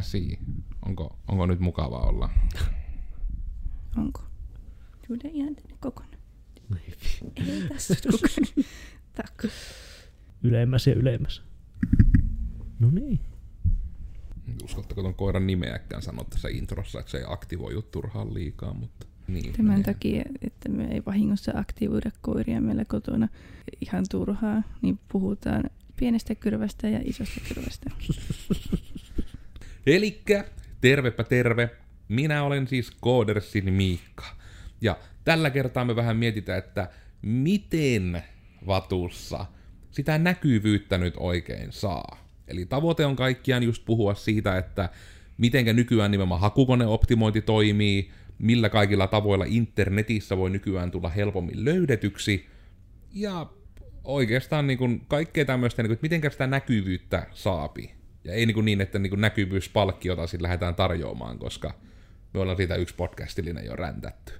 käsi. Onko, onko nyt mukava olla? Onko? Tule ihan tänne kokonaan. Ei tässä kukaan. Takka. Ylemmäs ja ylemmäs. No niin. Uskottako ton koiran nimeäkään sanoa tässä introssa, että se ei aktivoidu turhaan liikaa, mutta niin. Tämän niin. takia, että me ei vahingossa aktivoida koiria meillä kotona ihan turhaa, niin puhutaan pienestä kyrvästä ja isosta kyrvästä. Elikkä, tervepä terve. Minä olen siis Koodersin Miikka. Ja tällä kertaa me vähän mietitään, että miten vatussa sitä näkyvyyttä nyt oikein saa. Eli tavoite on kaikkiaan just puhua siitä, että mitenkä nykyään nimenomaan hakukoneoptimointi toimii, millä kaikilla tavoilla internetissä voi nykyään tulla helpommin löydetyksi, ja oikeastaan niin kuin kaikkea tämmöistä, niin kuin, että mitenkä sitä näkyvyyttä saapi. Ja ei niin, kuin niin että niin kuin näkyvyyspalkkiota sitten lähdetään tarjoamaan, koska me ollaan siitä yksi podcastillinen jo räntätty.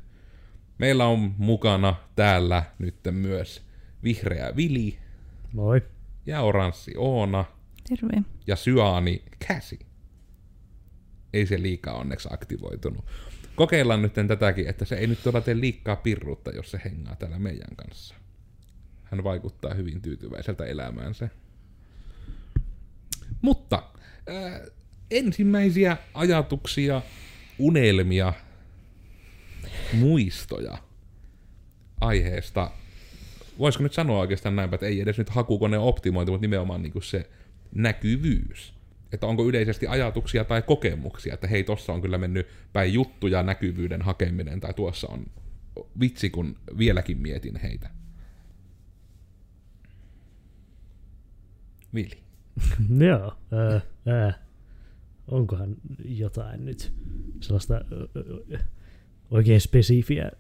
Meillä on mukana täällä nyt myös vihreä Vili Moi. ja oranssi Oona Terve. ja syaani Käsi. Ei se liikaa onneksi aktivoitunut. Kokeillaan nyt tätäkin, että se ei nyt todella tee liikaa pirruutta, jos se hengaa täällä meidän kanssa. Hän vaikuttaa hyvin tyytyväiseltä elämäänsä. Mutta äh, ensimmäisiä ajatuksia, unelmia, muistoja aiheesta. Voisiko nyt sanoa oikeastaan näinpä, että ei edes nyt hakukone optimointi, mutta nimenomaan niin se näkyvyys. Että onko yleisesti ajatuksia tai kokemuksia, että hei, tossa on kyllä mennyt päin juttuja näkyvyyden hakeminen, tai tuossa on vitsi, kun vieläkin mietin heitä. Vili. Joo. Ää, ää. Onkohan jotain nyt sellaista oikein spesifiä ä,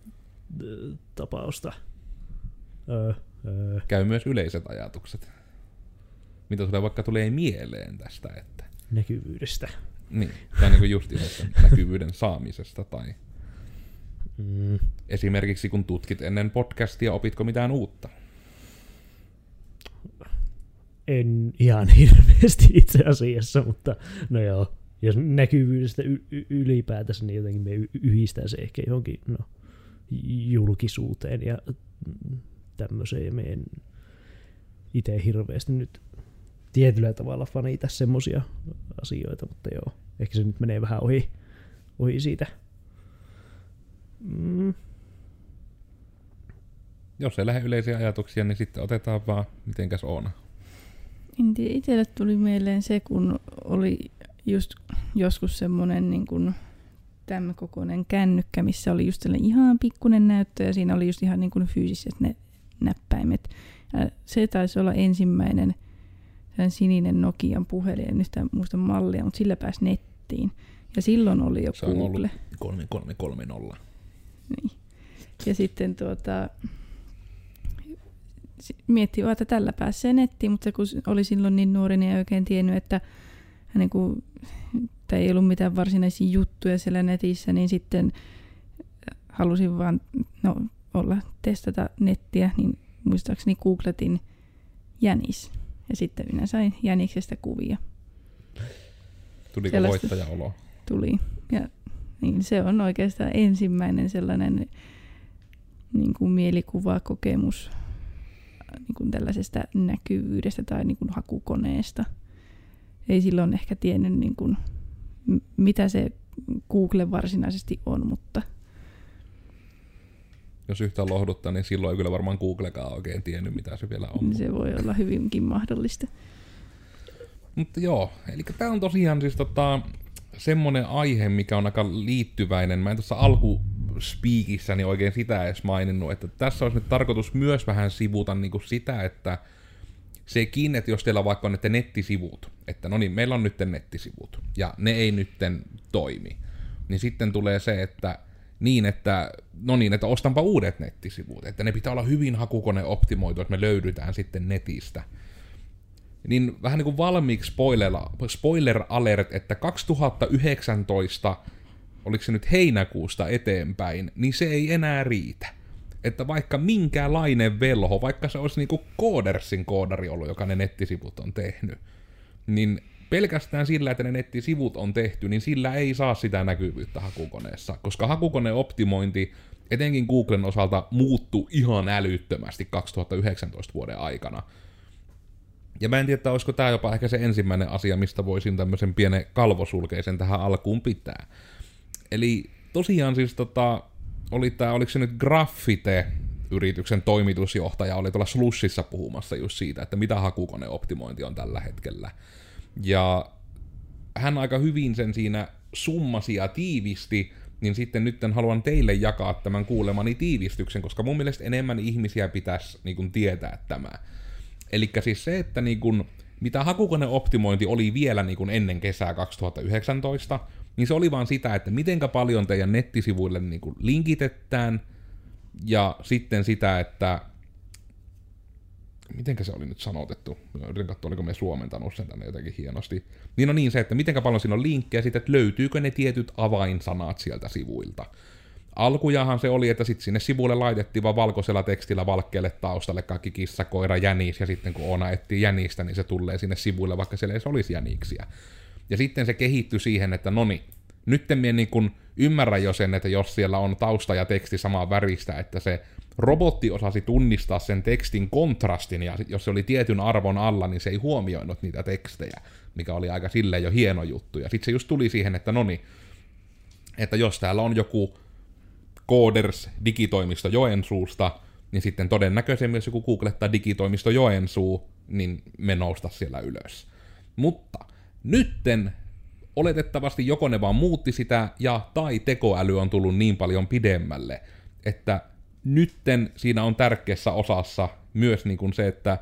tapausta? Ää, ää. Käy myös yleiset ajatukset. Mitä sulle vaikka tulee mieleen tästä, että... näkyvyydestä. Niin, tai niin kuin just näkyvyyden saamisesta, tai Mm. esimerkiksi kun tutkit ennen podcastia, opitko mitään uutta? En ihan hirveästi itse asiassa, mutta no joo. Jos näkyvyydestä y- ylipäätänsä, niin jotenkin me yhdistää se ehkä johonkin no, julkisuuteen ja mm, tämmöiseen. Ja me en itse hirveästi nyt tietyllä tavalla fanita semmosia asioita, mutta joo, ehkä se nyt menee vähän ohi, ohi siitä. Mm. Jos ei lähde yleisiä ajatuksia, niin sitten otetaan vaan, mitenkäs on. En tiedä, itselle tuli mieleen se, kun oli just joskus semmoinen niin kuin tämän kokoinen kännykkä, missä oli just sellainen ihan pikkunen näyttö ja siinä oli just ihan niin kuin fyysiset ne näppäimet. Ja se taisi olla ensimmäinen sellainen sininen Nokian puhelin, en nyt muista mallia, mutta sillä pääsi nettiin. Ja silloin oli jo Se Google. 3330. Niin. Ja sitten tuota, miettii että tällä pääsee nettiin, mutta kun oli silloin niin nuori, niin ei oikein tiennyt, että hänen kun, että ei ollut mitään varsinaisia juttuja siellä netissä, niin sitten halusin vaan no, olla, testata nettiä, niin muistaakseni googletin jänis. Ja sitten minä sain jäniksestä kuvia. Tuliko Sellaista- voittajaolo? tuli. Ja niin se on oikeastaan ensimmäinen sellainen niin kuin mielikuvakokemus niin kuin tällaisesta näkyvyydestä tai niin kuin hakukoneesta. Ei silloin ehkä tiennyt, niin kuin, mitä se Google varsinaisesti on, mutta Jos yhtään lohduttaa, niin silloin ei kyllä varmaan Googlekaan oikein tiennyt, mitä se vielä on. se voi olla hyvinkin mahdollista. Mutta joo, eli tämä on tosiaan siis tota, semmonen aihe, mikä on aika liittyväinen. Mä en tuossa alkuspiikissäni oikein sitä edes maininnut, että tässä olisi nyt tarkoitus myös vähän sivuta niinku sitä, että sekin, että jos teillä vaikka on nyt nettisivut, että no niin, meillä on nyt nettisivut, ja ne ei nytten toimi, niin sitten tulee se, että niin, että no niin, että ostanpa uudet nettisivut, että ne pitää olla hyvin hakukone optimoitu, että me löydytään sitten netistä. Niin vähän niin kuin valmiiksi spoiler, spoiler alert, että 2019, oliko se nyt heinäkuusta eteenpäin, niin se ei enää riitä. Että vaikka minkälainen velho, vaikka se olisi niinku Koodersin koodari ollut, joka ne nettisivut on tehnyt, niin pelkästään sillä, että ne nettisivut on tehty, niin sillä ei saa sitä näkyvyyttä hakukoneessa, koska hakukoneen optimointi etenkin Googlen osalta muuttuu ihan älyttömästi 2019 vuoden aikana. Ja mä en tiedä, että olisiko tämä jopa ehkä se ensimmäinen asia, mistä voisin tämmöisen pienen kalvosulkeisen tähän alkuun pitää. Eli tosiaan siis tota, oli tää, oliko se nyt Graffite, yrityksen toimitusjohtaja oli tuolla Slushissa puhumassa just siitä, että mitä hakukoneoptimointi on tällä hetkellä. Ja hän aika hyvin sen siinä summasi ja tiivisti, niin sitten nyt haluan teille jakaa tämän kuulemani tiivistyksen, koska mun mielestä enemmän ihmisiä pitäisi niin kuin, tietää tämä. Eli siis se, että niin kuin, mitä hakukoneoptimointi oli vielä niin kuin ennen kesää 2019, niin se oli vaan sitä, että mitenkä paljon teidän nettisivuille niin kuin linkitetään, ja sitten sitä, että mitenkä se oli nyt sanotettu? Yritän katsoa, oliko me suomentanut sen tänne jotenkin hienosti. Niin on niin se, että mitenkä paljon siinä on linkkejä sitten, että löytyykö ne tietyt avainsanat sieltä sivuilta. Alkujahan se oli, että sitten sinne sivuille laitettiin vaan valkoisella tekstillä valkkeelle taustalle kaikki kissa, koira, jänis, ja sitten kun Oona etsii jänistä, niin se tulee sinne sivuille, vaikka siellä ei olisi jäniksiä. Ja sitten se kehittyi siihen, että no niin, nyt minä niin kun ymmärrän jo sen, että jos siellä on tausta ja teksti samaa väristä, että se robotti osasi tunnistaa sen tekstin kontrastin, ja jos se oli tietyn arvon alla, niin se ei huomioinut niitä tekstejä, mikä oli aika silleen jo hieno juttu. Ja sitten se just tuli siihen, että no niin, että jos täällä on joku Coders digitoimisto Joensuusta, niin sitten todennäköisemmin, jos joku googlettaa digitoimisto Joensuu, niin me nousta siellä ylös. Mutta nytten oletettavasti joko ne vaan muutti sitä, ja tai tekoäly on tullut niin paljon pidemmälle, että nytten siinä on tärkeässä osassa myös niin kuin se, että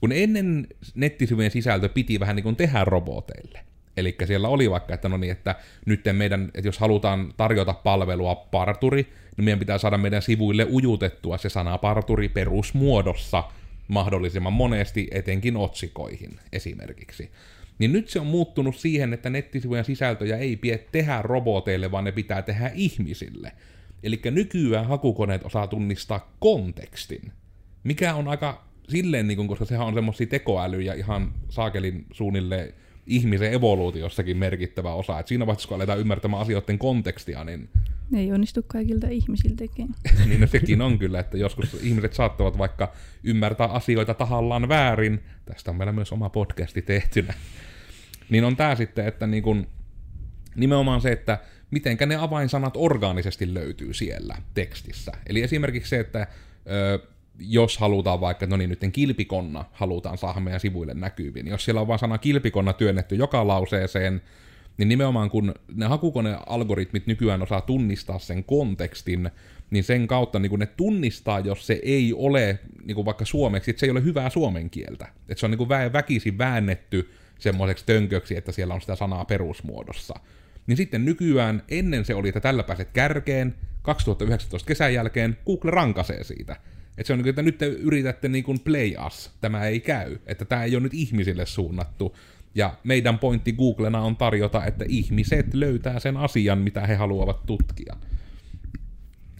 kun ennen nettisivujen sisältö piti vähän niin kuin tehdä roboteille, Eli siellä oli vaikka, että no niin, että nyt meidän, että jos halutaan tarjota palvelua parturi, niin meidän pitää saada meidän sivuille ujutettua se sana parturi perusmuodossa mahdollisimman monesti, etenkin otsikoihin esimerkiksi. Niin nyt se on muuttunut siihen, että nettisivujen sisältöjä ei pidä tehdä roboteille, vaan ne pitää tehdä ihmisille. Eli nykyään hakukoneet osaa tunnistaa kontekstin, mikä on aika silleen, niin kun, koska sehän on semmoisia tekoälyjä ihan saakelin suunnilleen ihmisen evoluutiossakin merkittävä osa. Et siinä vaiheessa, kun aletaan ymmärtämään asioiden kontekstia, niin... Ne ei onnistu kaikilta ihmisiltäkin. niin no, sekin on kyllä, että joskus ihmiset saattavat vaikka ymmärtää asioita tahallaan väärin. Tästä on meillä myös oma podcasti tehtynä. niin on tämä sitten, että niin kun, nimenomaan se, että mitenkä ne avainsanat orgaanisesti löytyy siellä tekstissä. Eli esimerkiksi se, että ö, jos halutaan vaikka, no niin, nyt kilpikonna halutaan saada meidän sivuille näkyviin, niin jos siellä on vaan sana kilpikonna työnnetty joka lauseeseen, niin nimenomaan kun ne hakukonealgoritmit nykyään osaa tunnistaa sen kontekstin, niin sen kautta niin kun ne tunnistaa, jos se ei ole niin vaikka suomeksi, että se ei ole hyvää suomen kieltä. Että se on niin kuin väkisin väännetty semmoiseksi tönköksi, että siellä on sitä sanaa perusmuodossa. Niin sitten nykyään, ennen se oli, että tällä pääset kärkeen, 2019 kesän jälkeen Google rankasee siitä. Että se on niin, että nyt te yritätte niin kuin play us, tämä ei käy, että tämä ei ole nyt ihmisille suunnattu. Ja meidän pointti Googlena on tarjota, että ihmiset löytää sen asian, mitä he haluavat tutkia.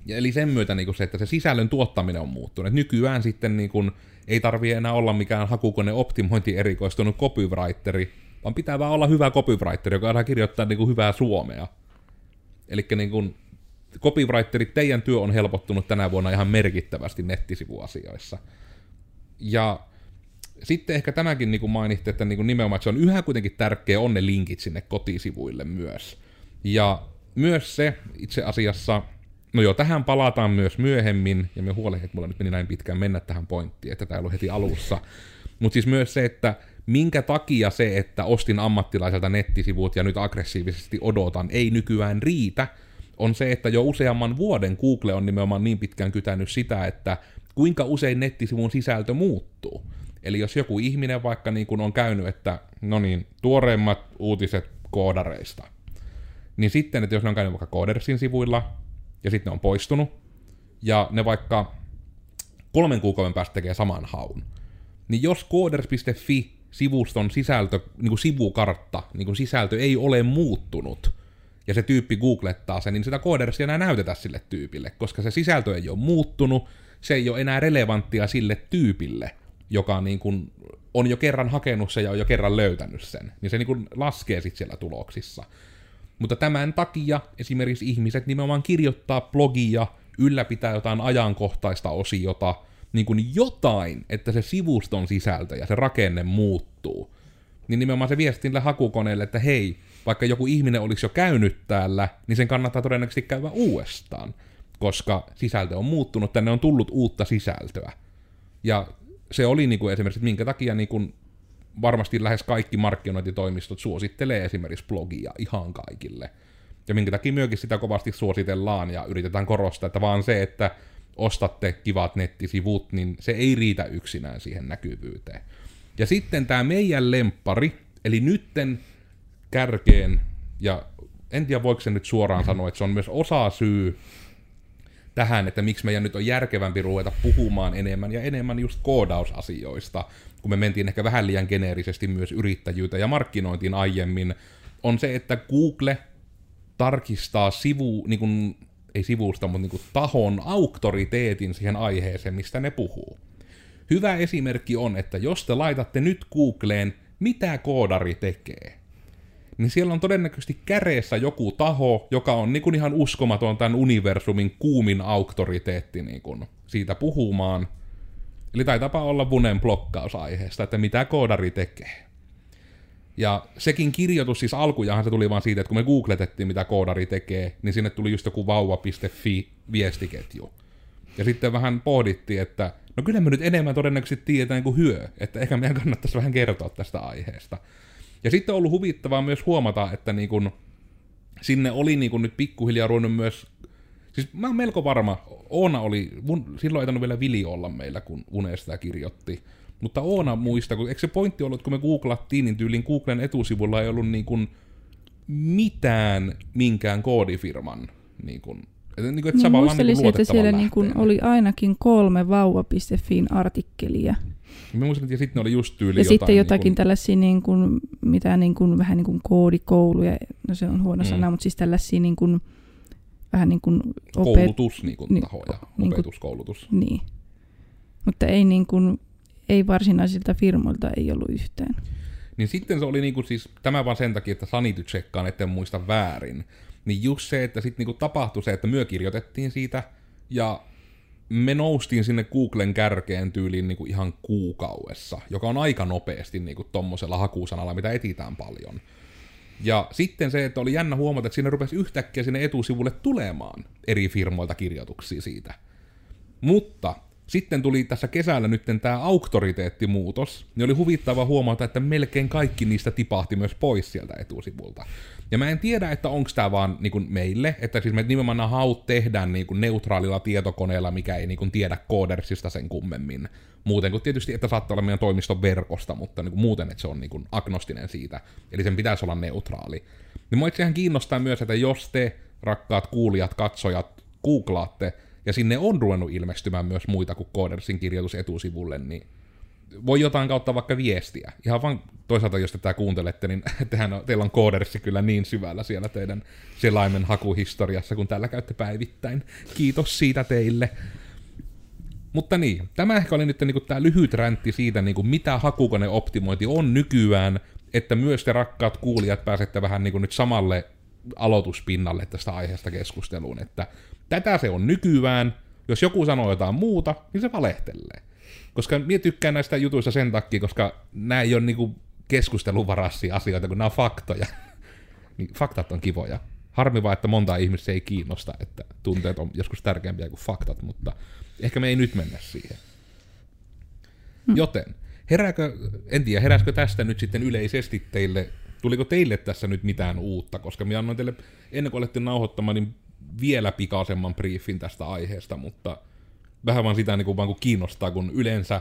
Ja eli sen myötä niin kuin se, että se sisällön tuottaminen on muuttunut. Et nykyään sitten niin kuin, ei tarvi enää olla mikään hakukone optimointi erikoistunut copywriteri, vaan pitää vaan olla hyvä copywriter, joka osaa kirjoittaa niin kuin hyvää suomea. Eli niin kuin, copywriterit, teidän työ on helpottunut tänä vuonna ihan merkittävästi nettisivuasioissa. Ja sitten ehkä tämäkin niin kuin mainitte, että niin nimenomaan että se on yhä kuitenkin tärkeä on ne linkit sinne kotisivuille myös. Ja myös se itse asiassa, no joo, tähän palataan myös myöhemmin, ja me huolehdin, että mulla nyt meni näin pitkään mennä tähän pointtiin, että tämä ei ollut heti alussa. Mutta siis myös se, että minkä takia se, että ostin ammattilaiselta nettisivut ja nyt aggressiivisesti odotan, ei nykyään riitä, on se, että jo useamman vuoden Google on nimenomaan niin pitkään kytänyt sitä, että kuinka usein nettisivun sisältö muuttuu. Eli jos joku ihminen vaikka niin kuin on käynyt, että no niin, tuoreimmat uutiset koodareista, niin sitten, että jos ne on käynyt vaikka Codersin sivuilla, ja sitten ne on poistunut, ja ne vaikka kolmen kuukauden päästä tekee saman haun, niin jos coders.fi sivuston sisältö, niin kuin sivukartta, niin kuin sisältö ei ole muuttunut, ja se tyyppi googlettaa sen, niin sitä koodersia enää näytetä sille tyypille, koska se sisältö ei ole muuttunut, se ei ole enää relevanttia sille tyypille. joka niin kuin on jo kerran hakenut sen ja on jo kerran löytänyt sen, niin se niin kuin laskee sitten siellä tuloksissa. Mutta tämän takia esimerkiksi ihmiset nimenomaan kirjoittaa blogia, ylläpitää jotain ajankohtaista osiota, niin kuin jotain, että se sivuston sisältö ja se rakenne muuttuu. Niin nimenomaan se viesti niille hakukoneille, että hei, vaikka joku ihminen olisi jo käynyt täällä, niin sen kannattaa todennäköisesti käydä uudestaan, koska sisältö on muuttunut, tänne on tullut uutta sisältöä. Ja se oli niin kuin esimerkiksi, että minkä takia niin kuin varmasti lähes kaikki markkinointitoimistot suosittelee esimerkiksi blogia ihan kaikille. Ja minkä takia myöskin sitä kovasti suositellaan ja yritetään korostaa, että vaan se, että ostatte kivat nettisivut, niin se ei riitä yksinään siihen näkyvyyteen. Ja sitten tämä meidän lempari, eli nytten kärkeen, ja en tiedä voiko se nyt suoraan sanoa, että se on myös osa syy tähän, että miksi meidän nyt on järkevämpi ruveta puhumaan enemmän ja enemmän just koodausasioista, kun me mentiin ehkä vähän liian geneerisesti myös yrittäjyyteen ja markkinointiin aiemmin, on se, että Google tarkistaa sivu, niin kuin, ei sivusta, mutta niin kuin tahon auktoriteetin siihen aiheeseen, mistä ne puhuu. Hyvä esimerkki on, että jos te laitatte nyt Googleen, mitä koodari tekee, niin siellä on todennäköisesti käreessä joku taho, joka on niin kuin ihan uskomaton tämän universumin kuumin auktoriteetti niin kuin siitä puhumaan. Eli taitaapa olla Vunen blokkausaiheesta, että mitä koodari tekee. Ja sekin kirjoitus, siis alkujahan se tuli vaan siitä, että kun me googletettiin, mitä koodari tekee, niin sinne tuli just joku vauva.fi viestiketju. Ja sitten vähän pohdittiin, että no kyllä me nyt enemmän todennäköisesti tiedetään kuin hyö, että ehkä meidän kannattaisi vähän kertoa tästä aiheesta. Ja sitten on ollut huvittavaa myös huomata, että niin kun, sinne oli niin kun nyt pikkuhiljaa ruvennut myös, siis mä oon melko varma, Oona oli, silloin ei tainnut vielä Vili olla meillä, kun Une sitä kirjoitti, mutta Oona muista, kun eikö se pointti ollut, että kun me googlattiin, niin tyyliin Googlen etusivulla ei ollut niin kuin mitään minkään koodifirman niin että, niin kuin, että niin muistelisin, niin että siellä niin kuin oli ainakin kolme vauva.fin artikkelia. Mä muistan, että sitten oli just tyyli Ja jotain, sitten jotakin niin kuin, tällaisia, niin kuin, mitä niin kuin, vähän niin kuin koodikouluja, no se on huono Mm. sana, mutta siis tällaisia niin kuin, vähän niin kuin opet... koulutus niin kuin, tahoja, niin kuin- opetuskoulutus. Niin. Mutta ei, niin kuin, ei varsinaisilta firmoilta ei ollut yhtään. Niin sitten se oli niinku siis, tämä vaan sen takia, että sanity tsekkaan, etten muista väärin. Niin just se, että sitten niinku tapahtui se, että myö kirjoitettiin siitä, ja me noustiin sinne Googlen kärkeen tyyliin niinku ihan kuukaudessa, joka on aika nopeasti niinku tommosella hakusanalla, mitä etitään paljon. Ja sitten se, että oli jännä huomata, että siinä rupesi yhtäkkiä sinne etusivulle tulemaan eri firmoilta kirjoituksia siitä. Mutta sitten tuli tässä kesällä nyt tämä auktoriteettimuutos, niin oli huvittava huomata, että melkein kaikki niistä tipahti myös pois sieltä etusivulta. Ja mä en tiedä, että onko tämä vaan niin kuin meille, että siis me nimenomaan haut tehdään niin kuin neutraalilla tietokoneella, mikä ei niin kuin tiedä koodersista sen kummemmin. Muuten kuin tietysti, että saattaa olla meidän toimiston verkosta, mutta niin kuin muuten, että se on niin kuin agnostinen siitä. Eli sen pitäisi olla neutraali. Niin mua itse ihan kiinnostaa myös, että jos te, rakkaat kuulijat, katsojat, googlaatte, ja sinne on ruvennut ilmestymään myös muita kuin Codersin kirjoitus etusivulle, niin voi jotain kautta vaikka viestiä. Ihan vaan toisaalta, jos tätä kuuntelette, niin tehän on, teillä on Codersi kyllä niin syvällä siellä teidän selaimen hakuhistoriassa, kun täällä käytte päivittäin. Kiitos siitä teille. Mutta niin, tämä ehkä oli nyt niin tämä lyhyt räntti siitä, niin kuin mitä hakukoneoptimointi on nykyään, että myös te rakkaat kuulijat pääsette vähän niin kuin nyt samalle aloituspinnalle tästä aiheesta keskusteluun, että tätä se on nykyään, jos joku sanoo jotain muuta, niin se valehtelee. Koska minä tykkään näistä jutuista sen takia, koska nämä ei ole niinku keskusteluvaraisia asioita, kun nämä on faktoja. niin faktat on kivoja. Harmi vaan, että monta ihmistä ei kiinnosta, että tunteet on joskus tärkeämpiä kuin faktat, mutta ehkä me ei nyt mennä siihen. Joten, herääkö, en tiedä, heräskö tästä nyt sitten yleisesti teille, tuliko teille tässä nyt mitään uutta, koska minä annoin teille, ennen kuin olette nauhoittamaan, niin vielä pikaisemman briefin tästä aiheesta, mutta vähän vaan sitä niin kuin, vaan kun kiinnostaa, kun yleensä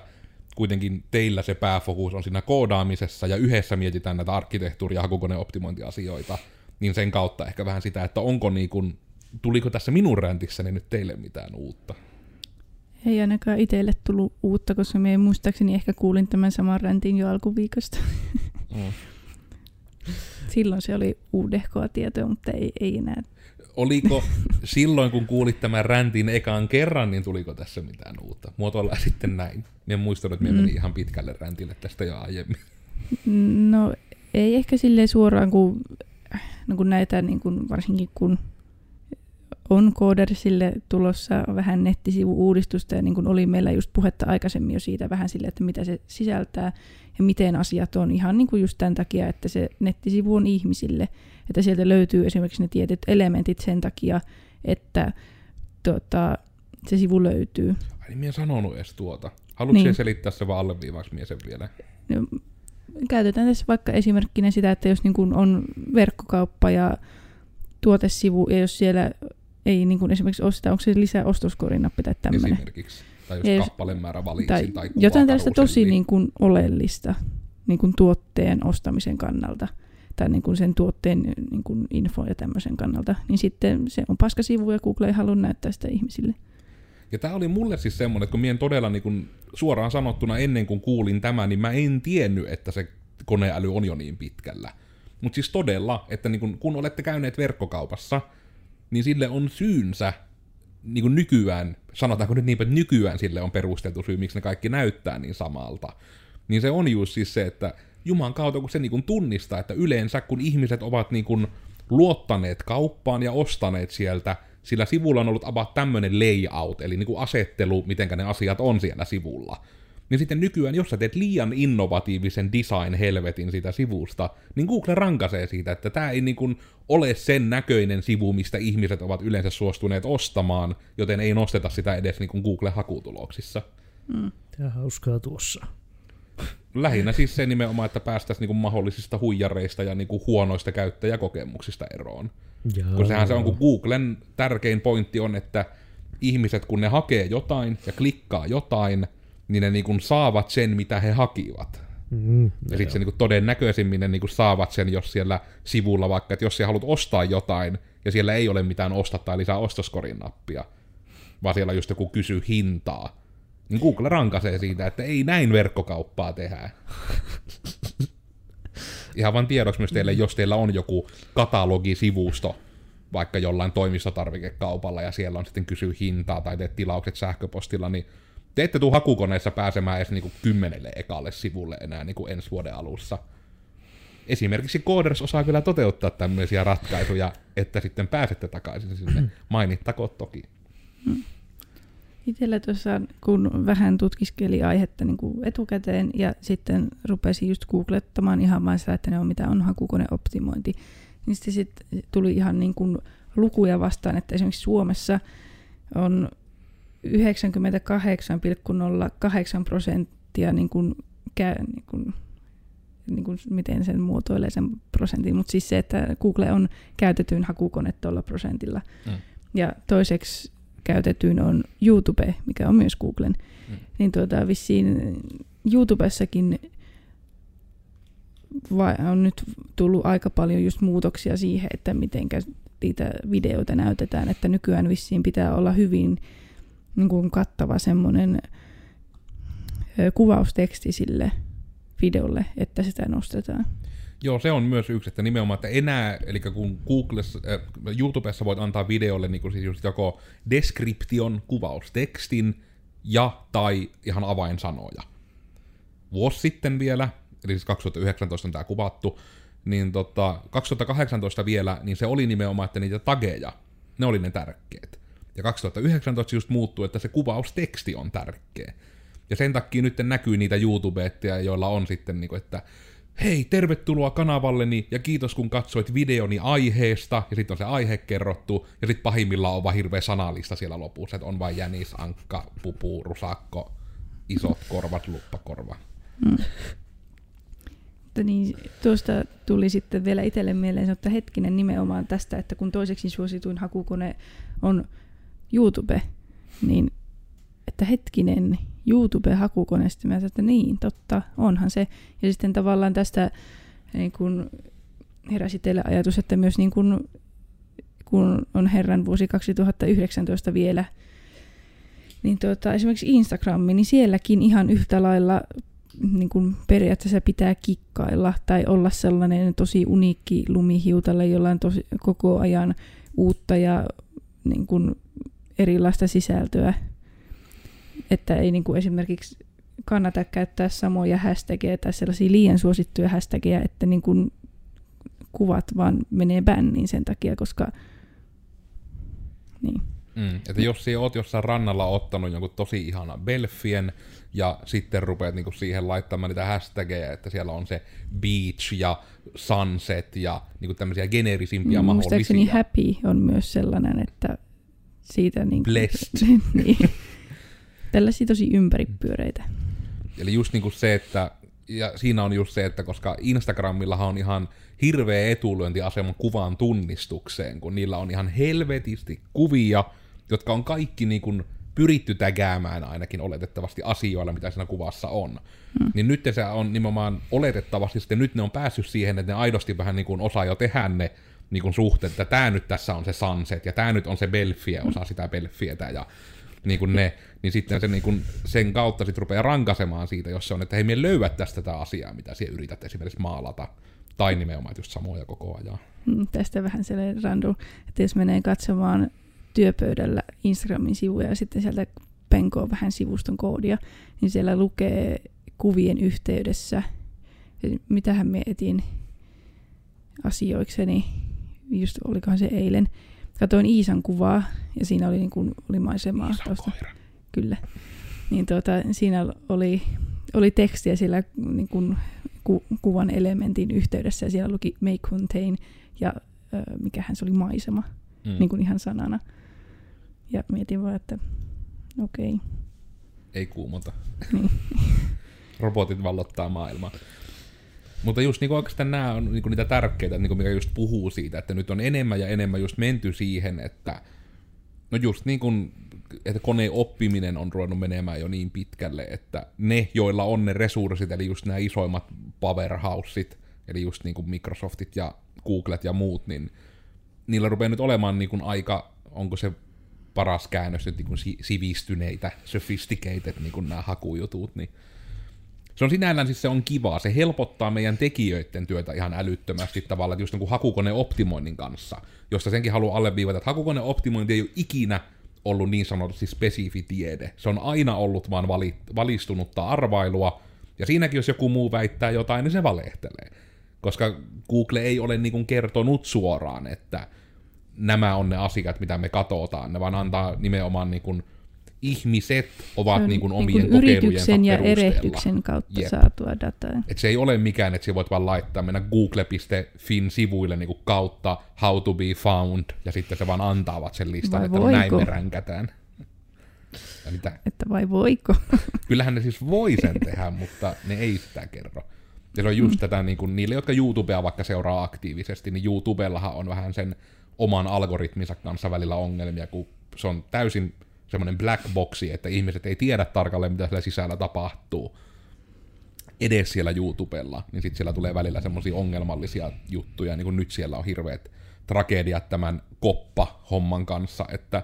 kuitenkin teillä se pääfokus on siinä koodaamisessa ja yhdessä mietitään näitä arkkitehtuuri- ja hakukoneoptimointiasioita, niin sen kautta ehkä vähän sitä, että onko niin kuin, tuliko tässä minun räntissäni nyt teille mitään uutta? Ei ainakaan itselle tullut uutta, koska me muistaakseni ehkä kuulin tämän saman räntin jo alkuviikosta. Mm. Silloin se oli uudehkoa tietoa, mutta ei, ei enää. Oliko silloin, kun kuulit tämän räntin ekaan kerran, niin tuliko tässä mitään uutta? Muotoillaan sitten näin. Minä muistan, että minä Mm. menin ihan pitkälle räntille tästä jo aiemmin. No ei ehkä silleen suoraan, kun, no kun näitä niin kun, varsinkin kun on Codersille tulossa vähän nettisivu-uudistusta ja niin kuin oli meillä just puhetta aikaisemmin jo siitä vähän sille, että mitä se sisältää ja miten asiat on ihan niin kuin just tämän takia, että se nettisivu on ihmisille, että sieltä löytyy esimerkiksi ne tietyt elementit sen takia, että tota, se sivu löytyy. Ai niin, minä en sanonut edes tuota. Haluatko Niin. niin. selittää se vaan alleviivaksi minä sen vielä? No, Käytetään tässä vaikka esimerkkinä sitä, että jos niin kuin on verkkokauppa ja tuotesivu, ja jos siellä ei niin kuin esimerkiksi ole sitä, onko se lisää ostoskorinappi tai tämmöinen. Esimerkiksi. Tai jos Ja jos- kappalemäärä valitsin Tai, tai, jotain tällaista tosi kuvakaruselli. niin kuin oleellista niin kuin tuotteen ostamisen kannalta tai niin kuin sen tuotteen niin kuin info ja tämmöisen kannalta, niin sitten se on paskasivu ja Google ei halua näyttää sitä ihmisille. Ja tämä oli mulle siis semmoinen, että kun mien todella niin kun, suoraan sanottuna ennen kuin kuulin tämän, niin mä en tiennyt, että se koneäly on jo niin pitkällä. Mutta siis todella, että niin kun, kun olette käyneet verkkokaupassa, niin sille on syynsä niin kuin nykyään, sanotaanko nyt niin, että nykyään sille on perusteltu syy, miksi ne kaikki näyttää niin samalta. Niin se on just siis se, että Juman kautta, kun se niin kuin tunnistaa, että yleensä kun ihmiset ovat niin kuin luottaneet kauppaan ja ostaneet sieltä, sillä sivulla on ollut about tämmöinen layout, eli niin kuin asettelu, mitenkä ne asiat on siellä sivulla. Niin sitten nykyään, jos sä teet liian innovatiivisen design-helvetin siitä sivusta, niin Google rankaisee siitä, että tämä ei niin kuin ole sen näköinen sivu, mistä ihmiset ovat yleensä suostuneet ostamaan, joten ei nosteta sitä edes niin kuin Google-hakutuloksissa. Tämä hauskaa tuossa. Lähinnä siis se nimenomaan, että päästäisiin niinku mahdollisista huijareista ja niinku huonoista käyttäjäkokemuksista eroon. Jaa. Kun sehän se on, kun Googlen tärkein pointti on, että ihmiset kun ne hakee jotain ja klikkaa jotain, niin ne niinku saavat sen, mitä he hakivat. Mm, Ja sitten se niinku todennäköisimmin ne niinku saavat sen, jos siellä sivulla vaikka, että jos sä haluat ostaa jotain, ja siellä ei ole mitään osta tai lisää ostoskorin nappia, vaan siellä just joku kysy hintaa, niin Google rankaisee siitä, että ei näin verkkokauppaa tehdä. Ihan vain tiedoksi myös teille, jos teillä on joku katalogisivusto, vaikka jollain toimistotarvikekaupalla, ja siellä on sitten kysy hintaa tai teet tilaukset sähköpostilla, niin te ette tule hakukoneessa pääsemään edes niinku kymmenelle ekalle sivulle enää niinku ensi vuoden alussa. Esimerkiksi Coders osaa kyllä toteuttaa tämmöisiä ratkaisuja, että sitten pääsette takaisin sinne. Mainittakoon toki. Itsellä tuossa, kun vähän tutkiskeli aihetta niin kuin etukäteen ja sitten rupesin just googlettamaan ihan vain sitä, että ne on mitä on hakukoneoptimointi, niin sitten sit tuli ihan niin kuin lukuja vastaan, että esimerkiksi Suomessa on 98,08 prosenttia niin kuin, kä, niin kuin, niin kuin, miten sen muotoilee sen prosentin, mutta siis se, että Google on käytetyn hakukone tuolla prosentilla. Mm. Ja toiseksi käytetyin on YouTube, mikä on myös Googlen. Mm. Niin tuota, vissiin YouTubessakin on nyt tullut aika paljon just muutoksia siihen, että miten niitä videoita näytetään, että nykyään vissiin pitää olla hyvin niin kuin kattava semmoinen kuvausteksti sille videolle, että sitä nostetaan. Joo, se on myös yksi, että nimenomaan, että enää, eli kun Googlessa, äh, YouTubessa voit antaa videolle niin siis just joko description, kuvaustekstin, ja tai ihan avainsanoja. Vuosi sitten vielä, eli siis 2019 on tämä kuvattu, niin tota, 2018 vielä, niin se oli nimenomaan, että niitä tageja, ne oli ne tärkeät. Ja 2019 just muuttui, että se kuvausteksti on tärkeä. Ja sen takia nyt näkyy niitä YouTubetteja, joilla on sitten niinku, että hei, tervetuloa kanavalleni ja kiitos kun katsoit videoni aiheesta, ja sitten on se aihe kerrottu, ja sitten pahimmillaan on vaan hirveä sanallista siellä lopussa, että on vain jänis, ankka, pupu, rusakko, isot korvat, luppakorva. Mutta niin, tuosta tuli sitten vielä itselle mieleen, että hetkinen nimenomaan tästä, että kun toiseksi suosituin hakukone on YouTube, niin että hetkinen, YouTube-hakukone, sitten mä että niin, totta, onhan se. Ja sitten tavallaan tästä niin kun heräsi teille ajatus, että myös niin kun, kun on herran vuosi 2019 vielä, niin tuota, esimerkiksi Instagrammi, niin sielläkin ihan yhtä lailla niin kuin periaatteessa pitää kikkailla tai olla sellainen tosi uniikki lumihiutalle, jolla on tosi, koko ajan uutta ja niin kuin erilaista sisältöä. Että ei niin kuin esimerkiksi kannata käyttää samoja hashtageja tai sellaisia liian suosittuja hashtageja, että niin kuin kuvat vaan menee bänniin sen takia, koska niin. Mm, että jos sinä oot jossain rannalla ottanut jonkun tosi ihana belfien, ja sitten rupeat niinku siihen laittamaan niitä hashtageja, että siellä on se beach ja sunset ja niinku tämmöisiä geneerisimpiä Mm, mahdollisia. Muistaakseni happy on myös sellainen, että siitä niin Blessed. niin. Tällaisia tosi ympäripyöreitä. Eli just niinku se, että ja siinä on just se, että koska Instagramillahan on ihan hirveä etulyöntiasema kuvan tunnistukseen, kun niillä on ihan helvetisti kuvia, jotka on kaikki niin kuin pyritty tägäämään ainakin oletettavasti asioilla, mitä siinä kuvassa on. Hmm. Niin nyt se on nimenomaan oletettavasti sitten nyt ne on päässyt siihen, että ne aidosti vähän niin kuin osaa jo tehdä ne niin kuin suhteet, että tämä nyt tässä on se sunset ja tämä nyt on se belfie, osa sitä belfietä ja niin kuin ne, niin sitten se niin kuin sen kautta sitten rupeaa rankasemaan siitä, jos se on, että hei, me löydät tästä tätä asiaa, mitä sinä yrität esimerkiksi maalata. Tai nimenomaan just samoja koko ajan. Mm, Tästä vähän sellainen random, että jos menee katsomaan työpöydällä Instagramin sivuja ja sitten sieltä penkoo vähän sivuston koodia, niin siellä lukee kuvien yhteydessä, mitähän me etin asioikseni, just olikohan se eilen, katoin Iisan kuvaa ja siinä oli, niin kuin, oli maisemaa. Iso. Kyllä. Niin tuota, siinä oli, oli tekstiä sillä niin kuin, ku, kuvan elementin yhteydessä ja siellä luki may contain ja ö, mikähän se oli maisema, mm. niin kuin ihan sanana. Ja mietin vaan, että okei. Okay. Ei kuumota. Niin. Robotit vallottaa maailmaa. Mutta just niin oikeastaan nämä on niin niitä tärkeitä, niin mikä just puhuu siitä, että nyt on enemmän ja enemmän just menty siihen, että no just niin kuin, että koneen oppiminen on ruvennut menemään jo niin pitkälle, että ne, joilla on ne resurssit, eli just nämä isoimmat powerhouseit, eli just niin kuin Microsoftit ja Googlet ja muut, niin niillä rupeaa nyt olemaan niin kuin aika, onko se paras käännös nyt niin kuin si- sivistyneitä, sophisticated niin kuin nämä hakujutut, niin se on sinällään siis se on kivaa, se helpottaa meidän tekijöiden työtä ihan älyttömästi tavallaan, just niin hakukoneoptimoinnin kanssa, josta senkin haluan alleviivata, että hakukoneoptimointi ei ole ikinä ollut niin sanotusti spesifi tiede. Se on aina ollut vaan vali, valistunutta arvailua, ja siinäkin jos joku muu väittää jotain, niin se valehtelee. Koska Google ei ole niin kuin kertonut suoraan, että nämä on ne asiat, mitä me katsotaan, ne vaan antaa nimenomaan niin kuin ihmiset ovat on niin kuin niin omien kuin kokeilujensa yrityksen ja perusteella. erehdyksen kautta Jep. saatua dataa. Et se ei ole mikään, että sä voit vaan laittaa, mennä google.fin sivuille niin kautta how to be found, ja sitten se vaan antaavat sen listan, Vai että no näin voiko? me ränkätään. Ja mitä? Että vai voiko? Kyllähän ne siis voi sen tehdä, mutta ne ei sitä kerro. Ja se on just mm. tätä, niin kuin, niille, jotka YouTubea vaikka seuraa aktiivisesti, niin YouTubellahan on vähän sen oman algoritminsa kanssa välillä ongelmia, kun se on täysin semmoinen black boxi, että ihmiset ei tiedä tarkalleen, mitä siellä sisällä tapahtuu edes siellä YouTubella, niin sitten siellä tulee välillä semmoisia ongelmallisia juttuja, niin kuin nyt siellä on hirveät tragediat tämän koppa-homman kanssa, että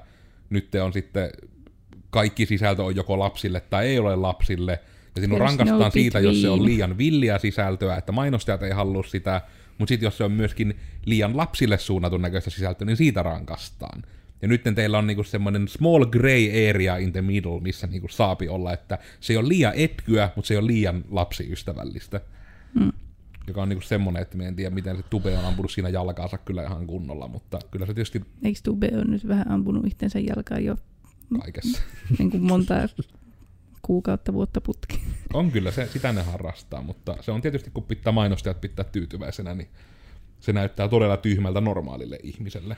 nyt on sitten kaikki sisältö on joko lapsille tai ei ole lapsille, ja sinun There's rankastaan no siitä, jos se on liian villiä sisältöä, että mainostajat ei halua sitä, mutta sitten jos se on myöskin liian lapsille suunnatun näköistä sisältöä, niin siitä rankastaan. Ja nyt teillä on niinku semmoinen small gray area in the middle, missä niinku saapi olla, että se ei ole liian etkyä, mutta se ei ole liian lapsiystävällistä. Mm. Joka on niinku semmoinen, että me en tiedä, miten se Tube on ampunut siinä jalkaansa kyllä ihan kunnolla, mutta kyllä se tietysti Eikö Tube on nyt vähän ampunut itsensä jalkaan jo kaikessa. niin kuin monta kuukautta vuotta putki? On kyllä, se, sitä ne harrastaa, mutta se on tietysti, kun pitää mainostajat pitää tyytyväisenä, niin se näyttää todella tyhmältä normaalille ihmiselle.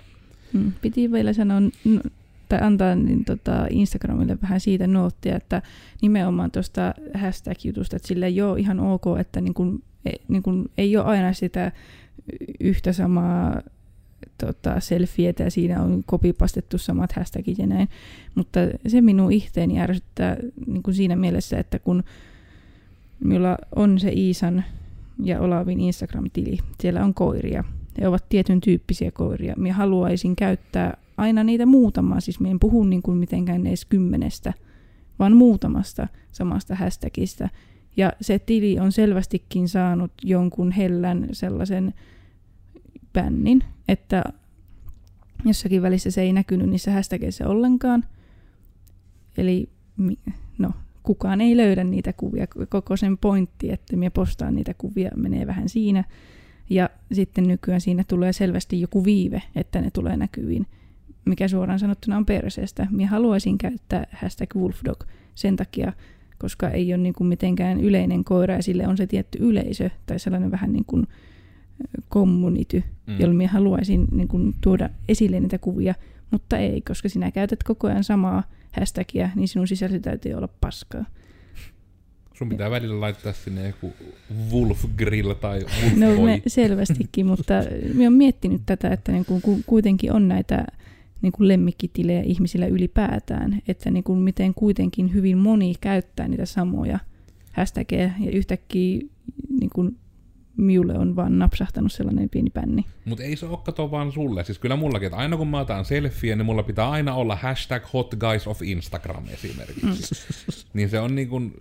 Mm, piti vielä sanoa, tai antaa niin tota Instagramille vähän siitä noottia, että nimenomaan tuosta hashtag-jutusta, että sille ei ole ihan ok, että niin kun, ei, niin kun, ei ole aina sitä yhtä samaa tota, selfietä ja siinä on kopipastettu samat hashtagit ja näin. Mutta se minun itteeni ärsyttää niin kuin siinä mielessä, että kun minulla on se Iisan ja Olavin Instagram-tili, siellä on koiria. He ovat tietyn tyyppisiä koiria. Minä haluaisin käyttää aina niitä muutamaa, siis minä en puhu niin kuin mitenkään edes kymmenestä, vaan muutamasta samasta hashtagista. Ja se tili on selvästikin saanut jonkun hellän sellaisen bännin, että jossakin välissä se ei näkynyt niissä hashtageissa ollenkaan. Eli no, kukaan ei löydä niitä kuvia. Koko sen pointti, että minä postaan niitä kuvia, menee vähän siinä. Sitten nykyään siinä tulee selvästi joku viive, että ne tulee näkyviin, mikä suoraan sanottuna on perseestä. Minä haluaisin käyttää hashtag Wolfdog sen takia, koska ei ole niin kuin mitenkään yleinen koira ja sille on se tietty yleisö tai sellainen vähän niin kuin community, mm. jolla minä haluaisin niin kuin tuoda esille niitä kuvia, mutta ei, koska sinä käytät koko ajan samaa hashtagia, niin sinun sisältö täytyy olla paskaa. Sun pitää välillä laittaa sinne joku Wolf Grill tai Wolf No me selvästikin, mutta minä olen miettinyt tätä, että niin kuin kuitenkin on näitä niin kuin lemmikkitilejä ihmisillä ylipäätään, että niin kuin miten kuitenkin hyvin moni käyttää niitä samoja hashtageja ja yhtäkkiä niin kuin miulle on vaan napsahtanut sellainen pieni pänni. Mutta ei se ole kato vaan sulle. Siis kyllä mullakin, että aina kun mä otan selfie, niin mulla pitää aina olla hashtag hot guys of Instagram esimerkiksi. Mm. niin se on niin kuin,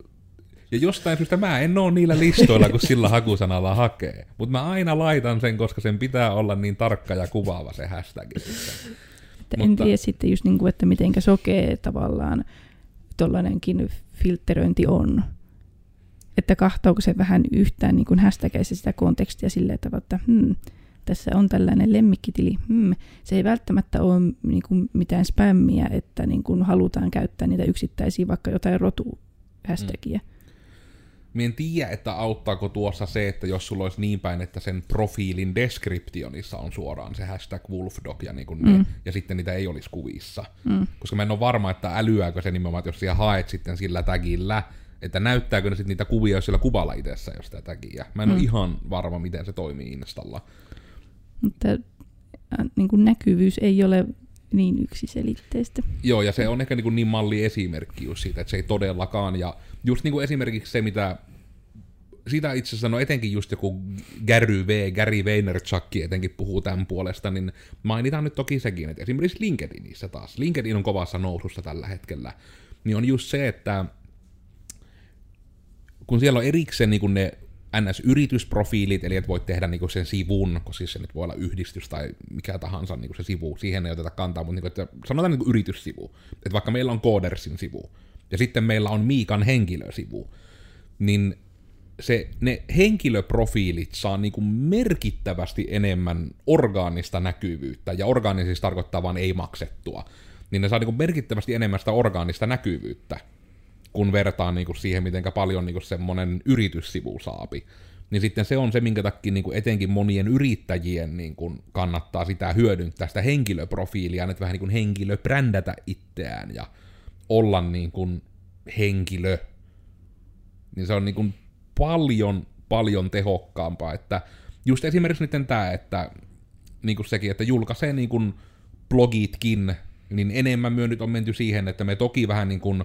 ja jostain syystä mä en oo niillä listoilla, kun sillä hakusanalla hakee. Mutta mä aina laitan sen, koska sen pitää olla niin tarkka ja kuvaava se hashtag. En Mutta... tiedä sitten just niin kuin, että mitenkä sokee tavallaan tuollainenkin filteröinti on että kahtoako se vähän yhtään niin hashtageissa sitä kontekstia silleen, että, että hmm, tässä on tällainen lemmikkitili. Hmm, se ei välttämättä ole niin kuin mitään spämmiä, että niin kuin halutaan käyttää niitä yksittäisiä vaikka jotain rotu hashtagia. Hmm. Mie en tiedä, että auttaako tuossa se, että jos sulla olisi niin päin, että sen profiilin descriptionissa on suoraan se hashtag wolfdog ja, niin kuin ne, mm. ja sitten niitä ei olisi kuvissa. Mm. Koska mä en ole varma, että älyääkö se nimenomaan, että jos siellä haet sitten sillä tagillä, että näyttääkö ne sitten niitä kuvia sillä kuvalla itsessä, jos sitä tagia. Mä en mm. ole ihan varma, miten se toimii Installa. Mutta niin kuin näkyvyys ei ole niin yksiselitteistä. Joo, ja se on ehkä niin, kuin niin malli esimerkki just siitä, että se ei todellakaan. Ja just niin kuin esimerkiksi se, mitä sitä itse asiassa, no etenkin just joku Gary V, Gary Vaynerchuk etenkin puhuu tämän puolesta, niin mainitaan nyt toki sekin, että esimerkiksi LinkedInissä taas, LinkedIn on kovassa nousussa tällä hetkellä, niin on just se, että kun siellä on erikseen niin kuin ne NS-yritysprofiilit, eli että voit tehdä niin kuin sen sivun, koska siis se nyt voi olla yhdistys tai mikä tahansa niin kuin se sivu, siihen ei oteta kantaa, mutta niin kuin, että sanotaan niin kuin yrityssivu, että vaikka meillä on Codersin sivu, ja sitten meillä on Miikan henkilösivu, niin se, ne henkilöprofiilit saa niin kuin merkittävästi enemmän orgaanista näkyvyyttä, ja orgaanisista tarkoittaa vain ei maksettua, niin ne saa niin kuin merkittävästi enemmän sitä orgaanista näkyvyyttä kun vertaa niin kuin siihen, miten paljon niin kuin semmoinen yrityssivu saapi. Niin sitten se on se, minkä takia niin kuin etenkin monien yrittäjien niin kannattaa sitä hyödyntää, sitä henkilöprofiilia, että vähän niin kuin henkilö brändätä itseään ja olla niin kuin henkilö. Niin se on niin kuin paljon, paljon tehokkaampaa, että just esimerkiksi nyt tämä, että niin kuin sekin, että julkaisee niin kuin blogitkin, niin enemmän myö nyt on menty siihen, että me toki vähän niin kuin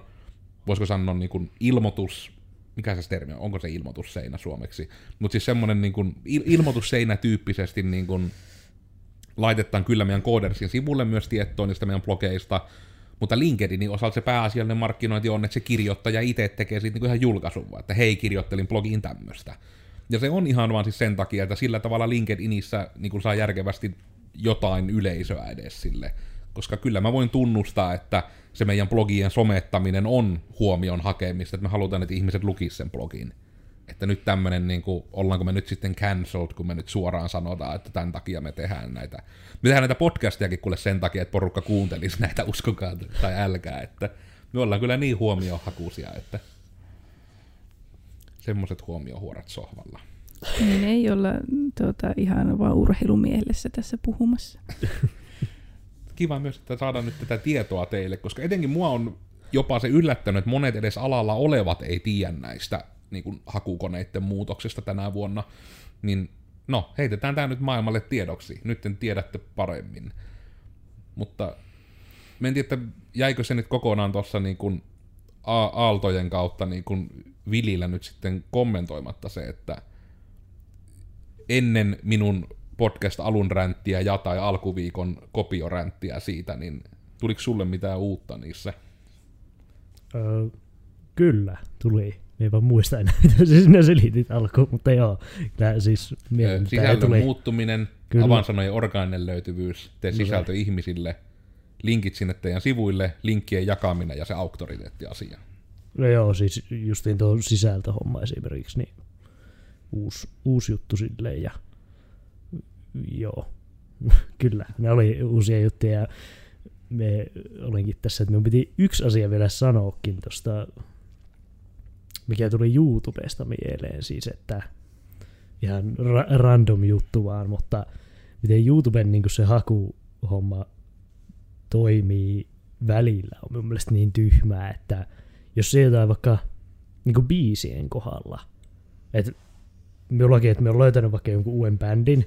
voisiko sanoa niin kuin ilmoitus, mikä se termi on, onko se ilmoitusseinä suomeksi, mutta siis semmoinen niin kuin il- ilmoitusseinä tyyppisesti niin kuin laitetaan kyllä meidän Codersin sivulle myös tietoa niistä meidän blogeista, mutta LinkedInin osalta se pääasiallinen markkinointi on, että se kirjoittaja itse tekee siitä niin ihan julkaisun, että hei, kirjoittelin blogiin tämmöistä. Ja se on ihan vaan siis sen takia, että sillä tavalla LinkedInissä niin kuin saa järkevästi jotain yleisöä edes sille. Koska kyllä mä voin tunnustaa, että se meidän blogien somettaminen on huomion hakemista, että me halutaan, että ihmiset lukis sen blogin. Että nyt tämmönen, niin kuin, ollaanko me nyt sitten cancelled, kun me nyt suoraan sanotaan, että tämän takia me tehdään näitä. Me tehdään näitä podcastiakin kuule sen takia, että porukka kuuntelisi näitä, uskokaa tai älkää, että me ollaan kyllä niin huomiohakuisia, että semmoiset huomiohuorat sohvalla. Niin ei olla tuota, ihan vaan urheilumielessä tässä puhumassa. kiva myös, että saadaan nyt tätä tietoa teille, koska etenkin mua on jopa se yllättänyt, että monet edes alalla olevat ei tiedä näistä niin kuin hakukoneiden muutoksesta tänä vuonna. Niin no, heitetään tämä nyt maailmalle tiedoksi. Nyt en tiedätte paremmin. Mutta en tiedä, että jäikö se nyt kokonaan tuossa niin kuin aaltojen kautta niin kuin Vilillä nyt sitten kommentoimatta se, että ennen minun podcast-alun ränttiä ja tai alkuviikon kopioränttiä siitä, niin tuliko sulle mitään uutta niissä? Öö, kyllä, tuli. Me ei vaan muista enää, mitä sinä selitit alkuun, mutta joo. Tämä siis Sisällön tuli. muuttuminen, Kyllä. avainsanojen orgaaninen löytyvyys, tee sisältö ihmisille, linkit sinne teidän sivuille, linkkien jakaminen ja se auktoriteettiasia. No joo, siis justiin tuo sisältöhomma esimerkiksi, niin uusi, uusi juttu silleen ja joo, kyllä, ne oli uusia juttuja ja me olinkin tässä, että minun piti yksi asia vielä sanoakin tuosta, mikä tuli YouTubesta mieleen siis, että ihan ra- random juttu vaan, mutta miten YouTuben niin se hakuhomma toimii välillä on mun mielestä niin tyhmää, että jos se jotain vaikka niin biisien kohdalla, että minullakin, että me on löytänyt vaikka jonkun uuden bändin,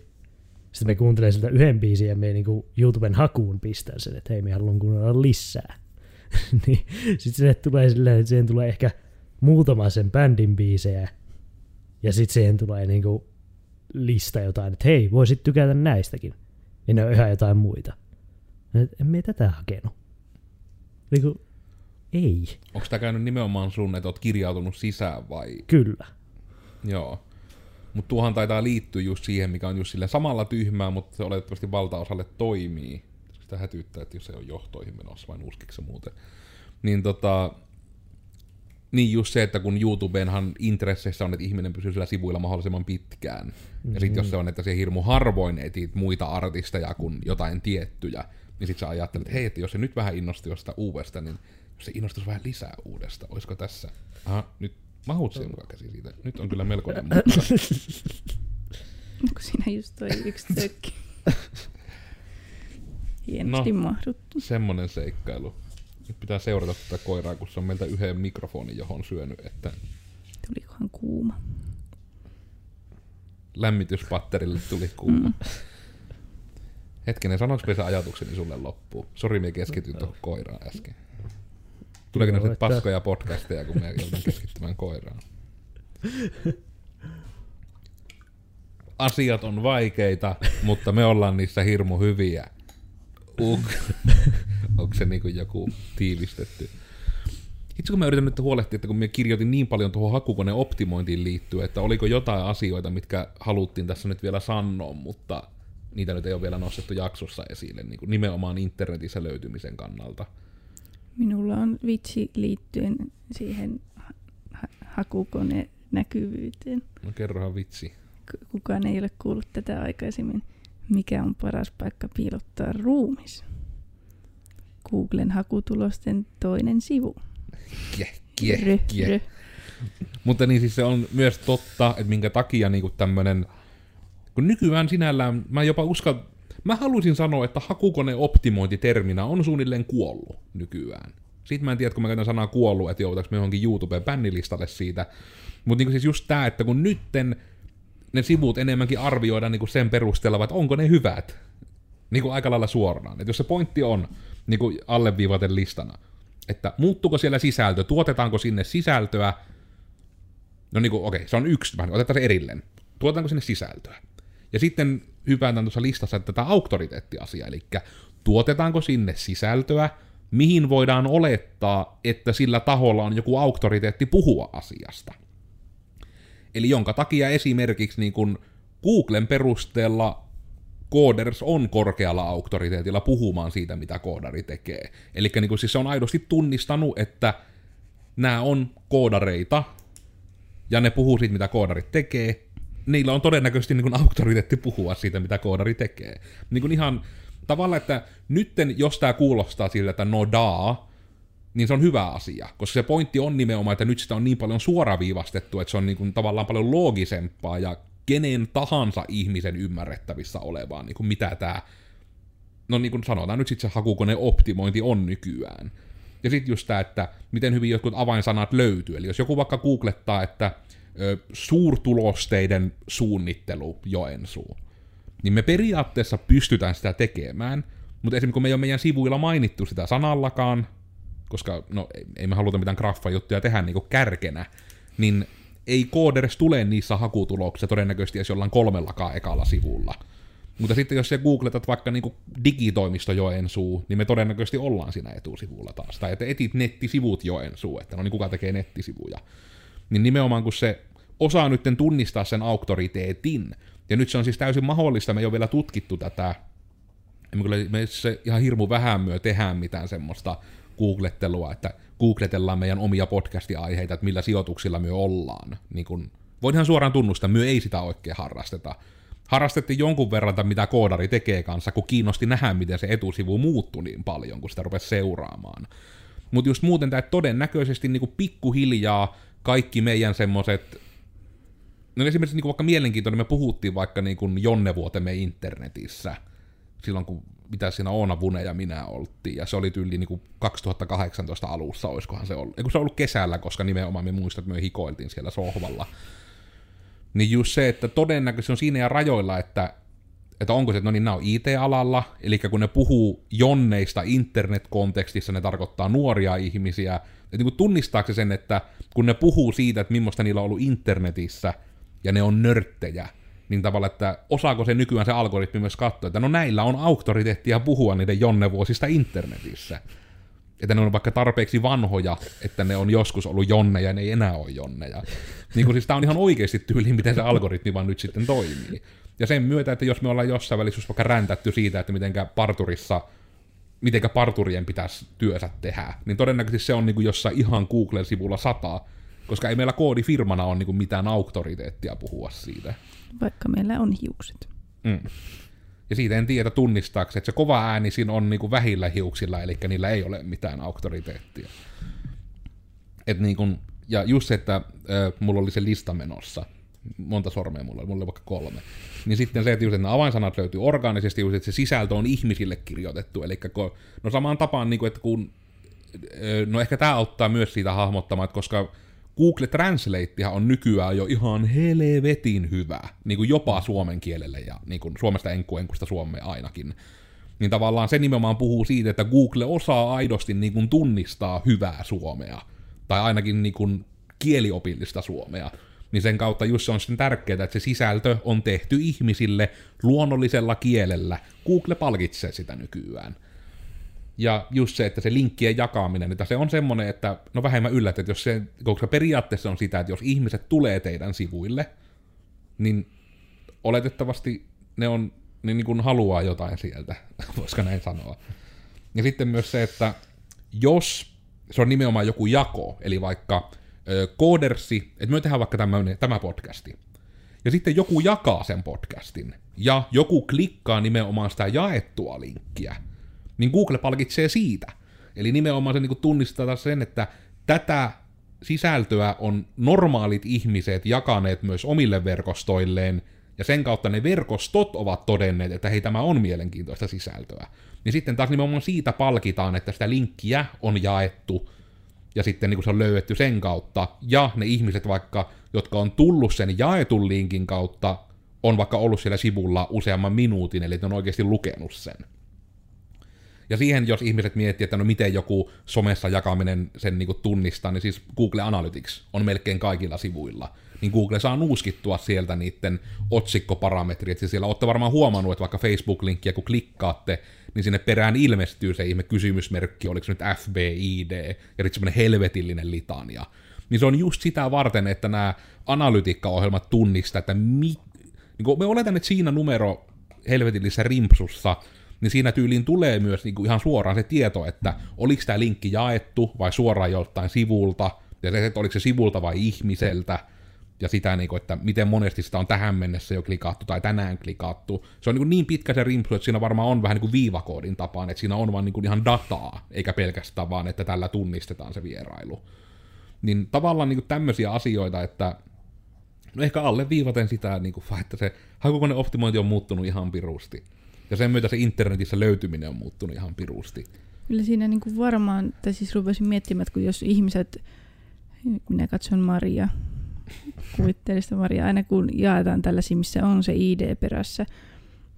sitten me kuuntelee siltä yhden biisin ja me niin YouTuben hakuun pistän sen, että hei, me haluan kuunnella lisää. niin sitten sinne tulee silleen, että siihen tulee ehkä muutama sen bändin biisejä, ja sitten siihen tulee niin kuin lista jotain, että hei, voisit tykätä näistäkin. Ja ne on ihan jotain muita. Et en me tätä hakenut. Niin kuin, ei. Onko tämä käynyt nimenomaan sun, että oot kirjautunut sisään vai? Kyllä. Joo. Mutta tuohan taitaa liittyä just siihen, mikä on just sille samalla tyhmää, mutta se oletettavasti valtaosalle toimii. Sitä hätyyttää, että jos se on johtoihin menossa vai uskiksi se muuten. Niin tota, niin just se, että kun YouTubeenhan intresseissä on, että ihminen pysyy sillä sivuilla mahdollisimman pitkään. Mm-hmm. Ja sitten jos se on, että se hirmu harvoin etit muita artisteja kuin jotain tiettyjä, niin sitten sä ajattelet, että hei, että jos se nyt vähän innostui jostain uudesta, niin jos se innostuisi vähän lisää uudesta, olisiko tässä? Aha, nyt mahut siihen mukaan käsi siitä. Nyt on kyllä melkoinen mutka. Onko siinä just toi yksi tökki? Hienosti no, mahduttu. Semmonen seikkailu. Nyt pitää seurata tätä koiraa, kun se on meiltä yhden mikrofonin, johon syönyt, että Tulikohan kuuma? lämmityspatterille tuli kuuma. Mm. Hetkinen, sanoinko se ajatukseni sulle loppuun? Sori, me keskityin tuohon koiraan äsken. Tuleeko että- paskoja podcasteja, kun me joudun keskittymään koiraan? Asiat on vaikeita, mutta me ollaan niissä hirmu hyviä. Uk. Onko se niin kuin joku tiivistetty? Itse kun mä yritän nyt huolehtia, että kun mä kirjoitin niin paljon tuohon hakukoneen optimointiin liittyen, että oliko jotain asioita, mitkä haluttiin tässä nyt vielä sanoa, mutta niitä nyt ei ole vielä nostettu jaksossa esille, niin kuin nimenomaan internetissä löytymisen kannalta. Minulla on vitsi liittyen siihen ha- ha- hakukone näkyvyyteen. No kerrohan vitsi. Kukaan ei ole kuullut tätä aikaisemmin. Mikä on paras paikka piilottaa ruumis? Googlen hakutulosten toinen sivu. Kie, kie, Rö, kie. rö. Mutta niin siis se on myös totta, että minkä takia niinku tämmönen, kun nykyään sinällään, mä jopa uskon, mä haluaisin sanoa, että hakukone optimointiterminä on suunnilleen kuollut nykyään. Sitten mä en tiedä, kun mä käytän sanaa kuollut, että joutaks me johonkin YouTubeen bännilistalle siitä. Mutta niinku siis just tää, että kun nytten ne sivut enemmänkin arvioidaan niinku sen perusteella, että onko ne hyvät. Niinku aika lailla suoraan. Et jos se pointti on niinku alleviivaten listana, että muuttuuko siellä sisältö, tuotetaanko sinne sisältöä, No niin kuin, okei, se on yksi, vähän, otetaan se erilleen. Tuotetaanko sinne sisältöä? Ja sitten hypätään tuossa listassa tätä auktoriteettiasiaa, eli tuotetaanko sinne sisältöä, mihin voidaan olettaa, että sillä taholla on joku auktoriteetti puhua asiasta. Eli jonka takia esimerkiksi niin kuin Googlen perusteella Coders on korkealla auktoriteetilla puhumaan siitä, mitä koodari tekee. Eli niin siis se on aidosti tunnistanut, että nämä on koodareita, ja ne puhuu siitä, mitä koodarit tekee, niillä on todennäköisesti niin kuin auktoriteetti puhua siitä, mitä koodari tekee. Niin kuin ihan tavallaan, että nytten, jos tämä kuulostaa siltä, että no daa, niin se on hyvä asia, koska se pointti on nimenomaan, että nyt sitä on niin paljon suoraviivastettu, että se on niin kuin tavallaan paljon loogisempaa ja kenen tahansa ihmisen ymmärrettävissä olevaa, niin kuin mitä tämä, no niin kuin sanotaan nyt sitten se hakukone optimointi on nykyään. Ja sitten just tämä, että miten hyvin jotkut avainsanat löytyy. Eli jos joku vaikka googlettaa, että ö, suurtulosteiden suunnittelu Joensuu, niin me periaatteessa pystytään sitä tekemään, mutta esimerkiksi kun me ei ole meidän sivuilla mainittu sitä sanallakaan, koska no ei, me haluta mitään graffajuttuja tehdä niin kärkenä, niin ei kooders tule niissä hakutuloksissa todennäköisesti edes jollain kolmellakaan ekalla sivulla. Mutta sitten jos sä googletat vaikka niinku digitoimisto Joensuu, niin me todennäköisesti ollaan siinä etusivulla taas. Tai että etit nettisivut Joensuu, että no niin kuka tekee nettisivuja. Niin nimenomaan kun se osaa nyt tunnistaa sen auktoriteetin, Ja nyt se on siis täysin mahdollista, me ei ole vielä tutkittu tätä. Me, kyllä, me se ihan hirmu vähän myö tehdään mitään semmoista googlettelua, että googletellaan meidän omia podcast-aiheita, että millä sijoituksilla me ollaan. Niin kun, voin ihan suoraan tunnustaa, me ei sitä oikein harrasteta. Harrastettiin jonkun verran, mitä koodari tekee kanssa, kun kiinnosti nähdä, miten se etusivu muuttui niin paljon, kun sitä rupesi seuraamaan. Mutta just muuten tämä todennäköisesti niin kuin pikkuhiljaa kaikki meidän semmoset No esimerkiksi niin vaikka mielenkiintoinen, me puhuttiin vaikka niin kuin Jonnevuotemme internetissä, silloin kun mitä siinä Oona Vune ja minä oltiin, ja se oli tyyli niin kuin 2018 alussa, olisikohan se ollut, Eiku se ollut kesällä, koska nimenomaan me muistat, että me hikoiltiin siellä sohvalla. Niin just se, että todennäköisesti on siinä ja rajoilla, että, että onko se, että no niin, nämä on IT-alalla, eli kun ne puhuu jonneista internet-kontekstissa, ne tarkoittaa nuoria ihmisiä, että niin kuin tunnistaako se sen, että kun ne puhuu siitä, että millaista niillä on ollut internetissä, ja ne on nörttejä, niin tavalla, että osaako se nykyään se algoritmi myös katsoa, että no näillä on auktoriteettia puhua niiden jonnevuosista internetissä. Että ne on vaikka tarpeeksi vanhoja, että ne on joskus ollut jonneja ja ne ei enää ole jonneja. Niin kuin siis tämä on ihan oikeasti tyyli, miten se algoritmi vaan nyt sitten toimii. Ja sen myötä, että jos me ollaan jossain välissä vaikka räntätty siitä, että mitenkä parturissa mitenkä parturien pitäisi työnsä tehdä, niin todennäköisesti se on niin kuin jossain ihan Googlen sivulla sata, koska ei meillä koodifirmana ole niin mitään auktoriteettia puhua siitä. Vaikka meillä on hiukset. Mm. Ja siitä en tiedä tunnistaako, että se kova ääni siinä on niin vähillä hiuksilla, eli niillä ei ole mitään auktoriteettia. Et niin kuin, ja just se, että äh, mulla oli se lista menossa, monta sormea mulla oli, mulla oli vaikka kolme. Niin sitten se, että, just, että ne avainsanat löytyy orgaanisesti, just, että se sisältö on ihmisille kirjoitettu. Eli kun, no samaan tapaan, niin kuin, että kun, no ehkä tämä auttaa myös siitä hahmottamaan, että koska Google Translate on nykyään jo ihan helvetin hyvä, niin kuin jopa suomen kielelle ja niin kuin Suomesta enkuenkusta Suomeen ainakin. Niin tavallaan se nimenomaan puhuu siitä, että Google osaa aidosti niin kuin tunnistaa hyvää suomea, tai ainakin niin kuin kieliopillista suomea. Niin sen kautta just se on sitten tärkeää, että se sisältö on tehty ihmisille luonnollisella kielellä. Google palkitsee sitä nykyään. Ja just se, että se linkkien jakaminen, että se on semmoinen, että no vähemmän yllättä, että jos se, koska periaatteessa on sitä, että jos ihmiset tulee teidän sivuille, niin oletettavasti ne on, ne niin kuin haluaa jotain sieltä, voisiko näin sanoa. Ja sitten myös se, että jos se on nimenomaan joku jako, eli vaikka ö, koodersi, että me tehdään vaikka tämmöinen, tämä podcasti, ja sitten joku jakaa sen podcastin, ja joku klikkaa nimenomaan sitä jaettua linkkiä, niin Google palkitsee siitä. Eli nimenomaan se niin tunnistaa sen, että tätä sisältöä on normaalit ihmiset jakaneet myös omille verkostoilleen, ja sen kautta ne verkostot ovat todenneet, että hei, tämä on mielenkiintoista sisältöä. Niin sitten taas nimenomaan siitä palkitaan, että sitä linkkiä on jaettu, ja sitten niin kuin se on löydetty sen kautta, ja ne ihmiset vaikka, jotka on tullut sen jaetun linkin kautta, on vaikka ollut siellä sivulla useamman minuutin, eli ne on oikeasti lukenut sen. Ja siihen, jos ihmiset miettii, että no miten joku somessa jakaminen sen niin tunnistaa, niin siis Google Analytics on melkein kaikilla sivuilla. Niin Google saa nuuskittua sieltä niiden otsikkoparametrit. Siis siellä olette varmaan huomannut, että vaikka Facebook-linkkiä kun klikkaatte, niin sinne perään ilmestyy se ihme kysymysmerkki, oliko se nyt FBID, ja sitten semmoinen helvetillinen litania. Niin se on just sitä varten, että nämä analytiikkaohjelmat tunnistaa, että mi... niin me oletan, että siinä numero helvetillisessä rimpsussa niin siinä tyyliin tulee myös niin kuin ihan suoraan se tieto, että oliko tämä linkki jaettu vai suoraan joltain sivulta, ja se, että oliko se sivulta vai ihmiseltä, ja sitä, niin kuin, että miten monesti sitä on tähän mennessä jo klikattu tai tänään klikattu. Se on niin, niin pitkä se rimpsu, että siinä varmaan on vähän niin kuin viivakoodin tapaan, että siinä on vaan niin kuin ihan dataa, eikä pelkästään vaan, että tällä tunnistetaan se vierailu. Niin tavallaan niin kuin tämmöisiä asioita, että no ehkä alle viivaten sitä, niin kuin, että se hakukoneen optimointi on muuttunut ihan pirusti. Ja sen myötä se internetissä löytyminen on muuttunut ihan pirusti. Kyllä siinä niin kuin varmaan, tai siis rupesin miettimään, että kun jos ihmiset, minä katson Maria, kuvitteellista Maria, aina kun jaetaan tällaisia, missä on se ID perässä,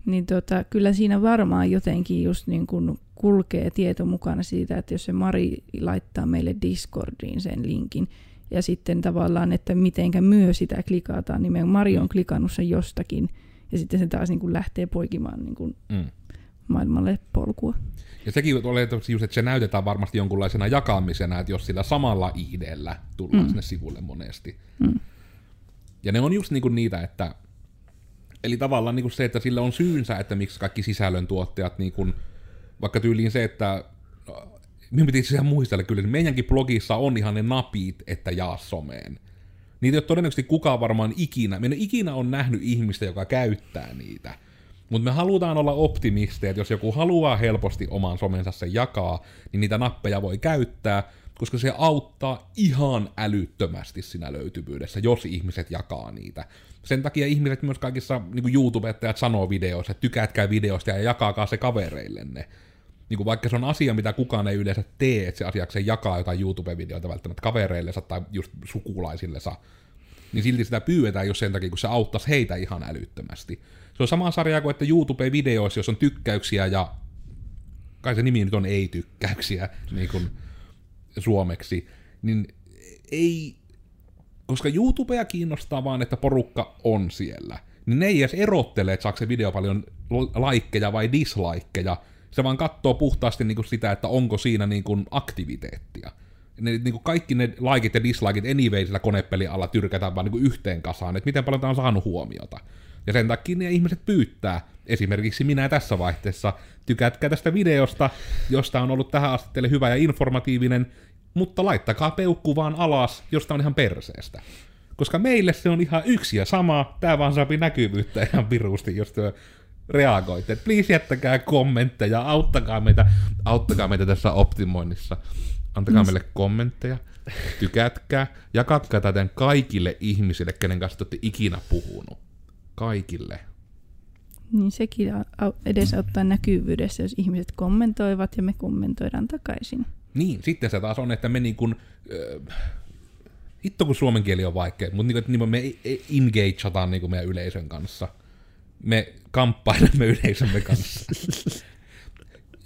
niin tota, kyllä siinä varmaan jotenkin just niin kuin kulkee tieto mukana siitä, että jos se Mari laittaa meille Discordiin sen linkin, ja sitten tavallaan, että mitenkä myö sitä klikataan, niin Mari on klikannut sen jostakin, ja sitten se taas niin kuin lähtee poikimaan niin kuin mm. maailmalle polkua. Ja sekin oli just, että se näytetään varmasti jonkunlaisena jakamisena, että jos sillä samalla IDllä tullaan mm. sinne sivulle monesti. Mm. Ja ne on just niinku niitä, että Eli tavallaan niin kuin se, että sillä on syynsä, että miksi kaikki sisällöntuottajat, niin kuin, vaikka tyyliin se, että no, minun piti itse muistella kyllä, että meidänkin blogissa on ihan ne napit, että jaa someen. Niitä ei ole todennäköisesti kukaan varmaan ikinä, minä ikinä on nähnyt ihmistä, joka käyttää niitä. Mutta me halutaan olla optimisteja, että jos joku haluaa helposti oman somensa sen jakaa, niin niitä nappeja voi käyttää, koska se auttaa ihan älyttömästi siinä löytyvyydessä, jos ihmiset jakaa niitä. Sen takia ihmiset myös kaikissa niin YouTubettajat sanoo videoissa, että tykätkää videosta ja jakaakaa se kavereillenne. Niin kuin vaikka se on asia, mitä kukaan ei yleensä tee, että se asiakseen jakaa jotain YouTube-videoita välttämättä kavereillensa tai just sukulaisillensa, niin silti sitä pyydetään jos sen takia, kun se auttaisi heitä ihan älyttömästi. Se on sama sarja kuin, että YouTube-videoissa, jos on tykkäyksiä ja kai se nimi nyt on ei-tykkäyksiä niin kuin suomeksi, niin ei, koska YouTubea kiinnostaa vaan, että porukka on siellä, niin ne ei edes erottele, että saako se video paljon laikkeja vai dislikeja, se vaan katsoo puhtaasti niin kuin sitä, että onko siinä niin kuin aktiviteettia. Ne, niin kuin kaikki ne laikit ja dislikit anyway sillä konepelin alla tyrkätään vaan niin kuin yhteen kasaan, että miten paljon tämä on saanut huomiota. Ja sen takia ne ihmiset pyytää, esimerkiksi minä tässä vaihteessa, tykätkää tästä videosta, josta on ollut tähän asti teille hyvä ja informatiivinen, mutta laittakaa peukku vaan alas, josta on ihan perseestä. Koska meille se on ihan yksi ja sama, tää vaan saapi näkyvyyttä ihan virusti, jos työ reagoitte. Please jättäkää kommentteja, auttakaa meitä, auttakaa meitä tässä optimoinnissa. Antakaa meille kommentteja, tykätkää, jakakaa tätä kaikille ihmisille, kenen kanssa te olette ikinä puhunut. Kaikille. Niin sekin au- edesauttaa näkyvyydessä, jos ihmiset kommentoivat ja me kommentoidaan takaisin. Niin, sitten se taas on, että me niin kuin, äh, hitto kun suomen kieli on vaikea, mutta niin niin me engageataan niin kuin meidän yleisön kanssa. Me kamppailemme yleisömme kanssa.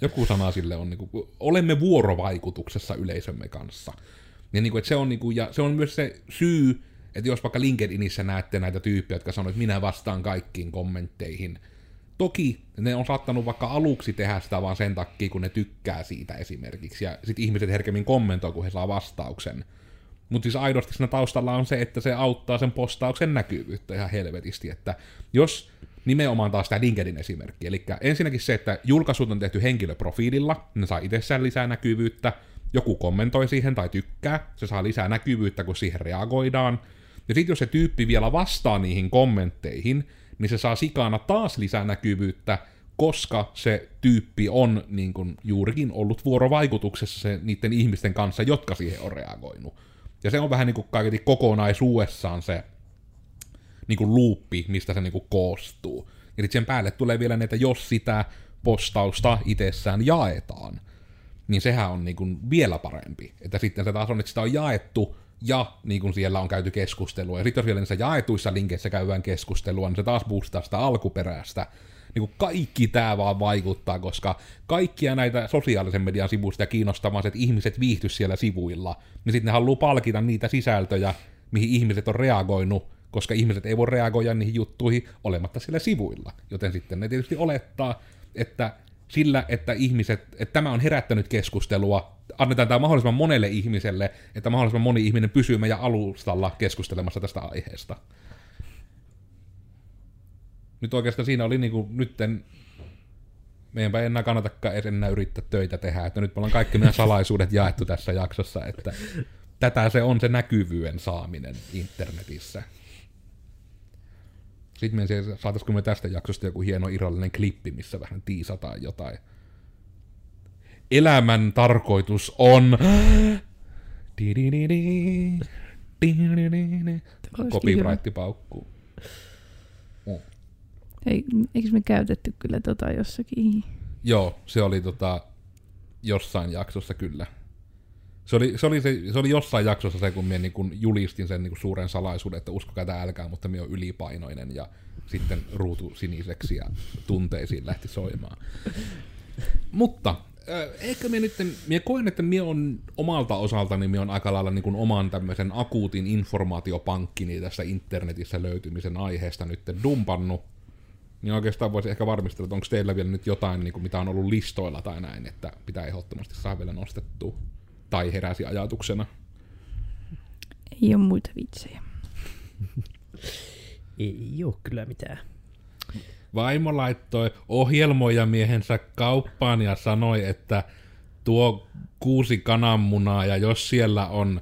Joku sana sille on, niin kuin, olemme vuorovaikutuksessa yleisömme kanssa. Ja, niin kuin, että se, on, niin kuin, ja se on myös se syy, että jos vaikka LinkedInissä näette näitä tyyppejä, jotka sanoo, että minä vastaan kaikkiin kommentteihin, Toki ne on saattanut vaikka aluksi tehdä sitä vaan sen takia, kun ne tykkää siitä esimerkiksi, ja sitten ihmiset herkemmin kommentoi, kun he saa vastauksen. Mutta siis aidosti siinä taustalla on se, että se auttaa sen postauksen näkyvyyttä ihan helvetisti, että jos nimenomaan taas tämä LinkedIn esimerkki, eli ensinnäkin se, että julkaisut on tehty henkilöprofiililla, ne saa itsessään lisää näkyvyyttä, joku kommentoi siihen tai tykkää, se saa lisää näkyvyyttä, kun siihen reagoidaan, ja sitten jos se tyyppi vielä vastaa niihin kommentteihin, niin se saa sikana taas lisää näkyvyyttä, koska se tyyppi on niin kuin, juurikin ollut vuorovaikutuksessa se, niiden ihmisten kanssa, jotka siihen on reagoinut. Ja se on vähän niin kuin kaiketi kokonaisuudessaan se niin kuin luuppi, mistä se niin kuin koostuu. Ja sitten sen päälle tulee vielä että jos sitä postausta itsessään jaetaan, niin sehän on niin kuin vielä parempi. Että sitten se taas on, että sitä on jaettu ja niin kuin siellä on käyty keskustelua, ja sitten jos vielä niissä jaetuissa linkeissä käydään keskustelua, niin se taas boostaa sitä alkuperäistä. Niin kuin kaikki tämä vaan vaikuttaa, koska kaikkia näitä sosiaalisen median sivuista kiinnostavaa että ihmiset viihtyisivät siellä sivuilla, niin sitten ne haluaa palkita niitä sisältöjä, mihin ihmiset on reagoinut, koska ihmiset ei voi reagoida niihin juttuihin olematta siellä sivuilla. Joten sitten ne tietysti olettaa, että sillä, että ihmiset, että tämä on herättänyt keskustelua, annetaan tämä mahdollisimman monelle ihmiselle, että mahdollisimman moni ihminen pysyy meidän alustalla keskustelemassa tästä aiheesta. Nyt oikeastaan siinä oli niinku nytten, meidänpä ei enää kannatakaan edes enää yrittää töitä tehdä, että nyt me ollaan kaikki meidän salaisuudet jaettu tässä jaksossa, että tätä se on se näkyvyyden saaminen internetissä. Sitten me saataisiko me tästä jaksosta joku hieno irrallinen klippi, missä vähän tiisataan jotain. Elämän tarkoitus on... Copyright paukkuu. Mm. Ei, eikö me käytetty kyllä tota jossakin? Joo, se oli tota, jossain jaksossa kyllä. Se oli, se, oli se, se oli jossain jaksossa se, kun minä niin kun julistin sen niin kun suuren salaisuuden, että uskokaa tämä älkää, mutta minä olen ylipainoinen ja sitten ruutu siniseksi ja tunteisiin lähti soimaan. mutta äh, ehkä minä nyt, minä koen, että minä on omalta osaltani, minä on aika lailla niin oman tämmöisen akuutin informaatiopankkini tässä internetissä löytymisen aiheesta nyt dumpannut. Niin oikeastaan voisi ehkä varmistella, että onko teillä vielä nyt jotain, niin kuin mitä on ollut listoilla tai näin, että pitää ehdottomasti saa vielä nostettua tai heräsi ajatuksena? Ei ole muita vitsejä. Ei ole kyllä mitään. vaimo laittoi ohjelmoja miehensä kauppaan ja sanoi, että tuo kuusi kananmunaa ja jos siellä on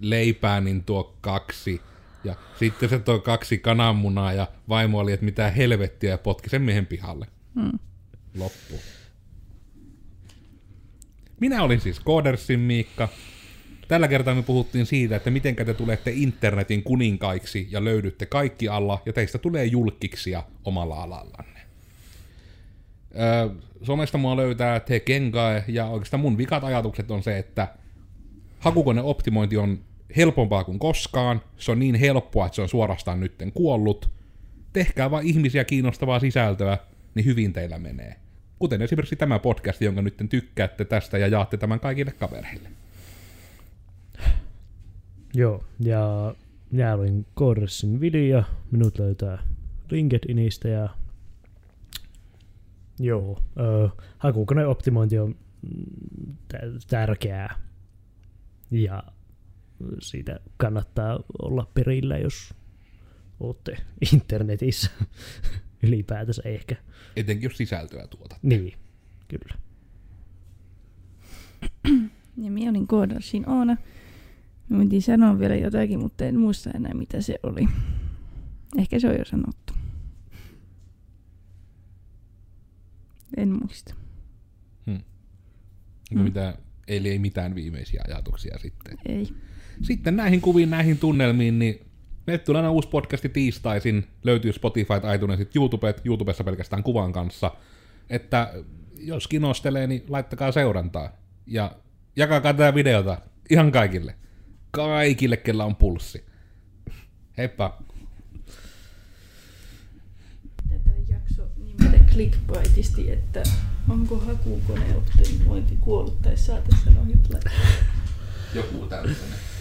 leipää, niin tuo kaksi. Ja sitten se toi kaksi kananmunaa ja vaimo oli, että mitä helvettiä ja potki sen miehen pihalle. Mm. Loppu. Minä olin siis Koodersin Miikka. Tällä kertaa me puhuttiin siitä, että miten te tulette internetin kuninkaiksi ja löydytte kaikki alla, ja teistä tulee julkkiksia omalla alallanne. Öö, somesta mua löytää Te Kengae, ja oikeastaan mun vikat ajatukset on se, että hakukoneoptimointi on helpompaa kuin koskaan, se on niin helppoa, että se on suorastaan nytten kuollut. Tehkää vaan ihmisiä kiinnostavaa sisältöä, niin hyvin teillä menee. Kuten esimerkiksi tämä podcast, jonka nyt tykkäätte tästä ja jaatte tämän kaikille kavereille. Joo, ja minä olin Korressin video, minut löytää LinkedInistä ja joo, ö, hakukoneoptimointi on tä- tärkeää. Ja siitä kannattaa olla perillä, jos olette internetissä ylipäätänsä ehkä. Etenkin jos sisältöä tuota. Niin, kyllä. Ja minä olin koodarsin Oona. Mä piti sanoa vielä jotakin, mutta en muista enää mitä se oli. Ehkä se on jo sanottu. En muista. Hmm. Mm. Mitä, eli ei mitään viimeisiä ajatuksia sitten. Ei. Sitten näihin kuviin, näihin tunnelmiin, niin meille tulee aina uusi podcasti tiistaisin. Löytyy Spotify, iTunesit, YouTubet, YouTubessa pelkästään kuvan kanssa. Että jos kinostelee, niin laittakaa seurantaa. Ja jakakaa tätä videota ihan kaikille. Kaikille, kellä on pulssi. Heippa! Tätä jakso nimetä clickbaitisti, että onko hakukoneoptimointi kuollut tai saate sanoa Hitler. Joku tällainen.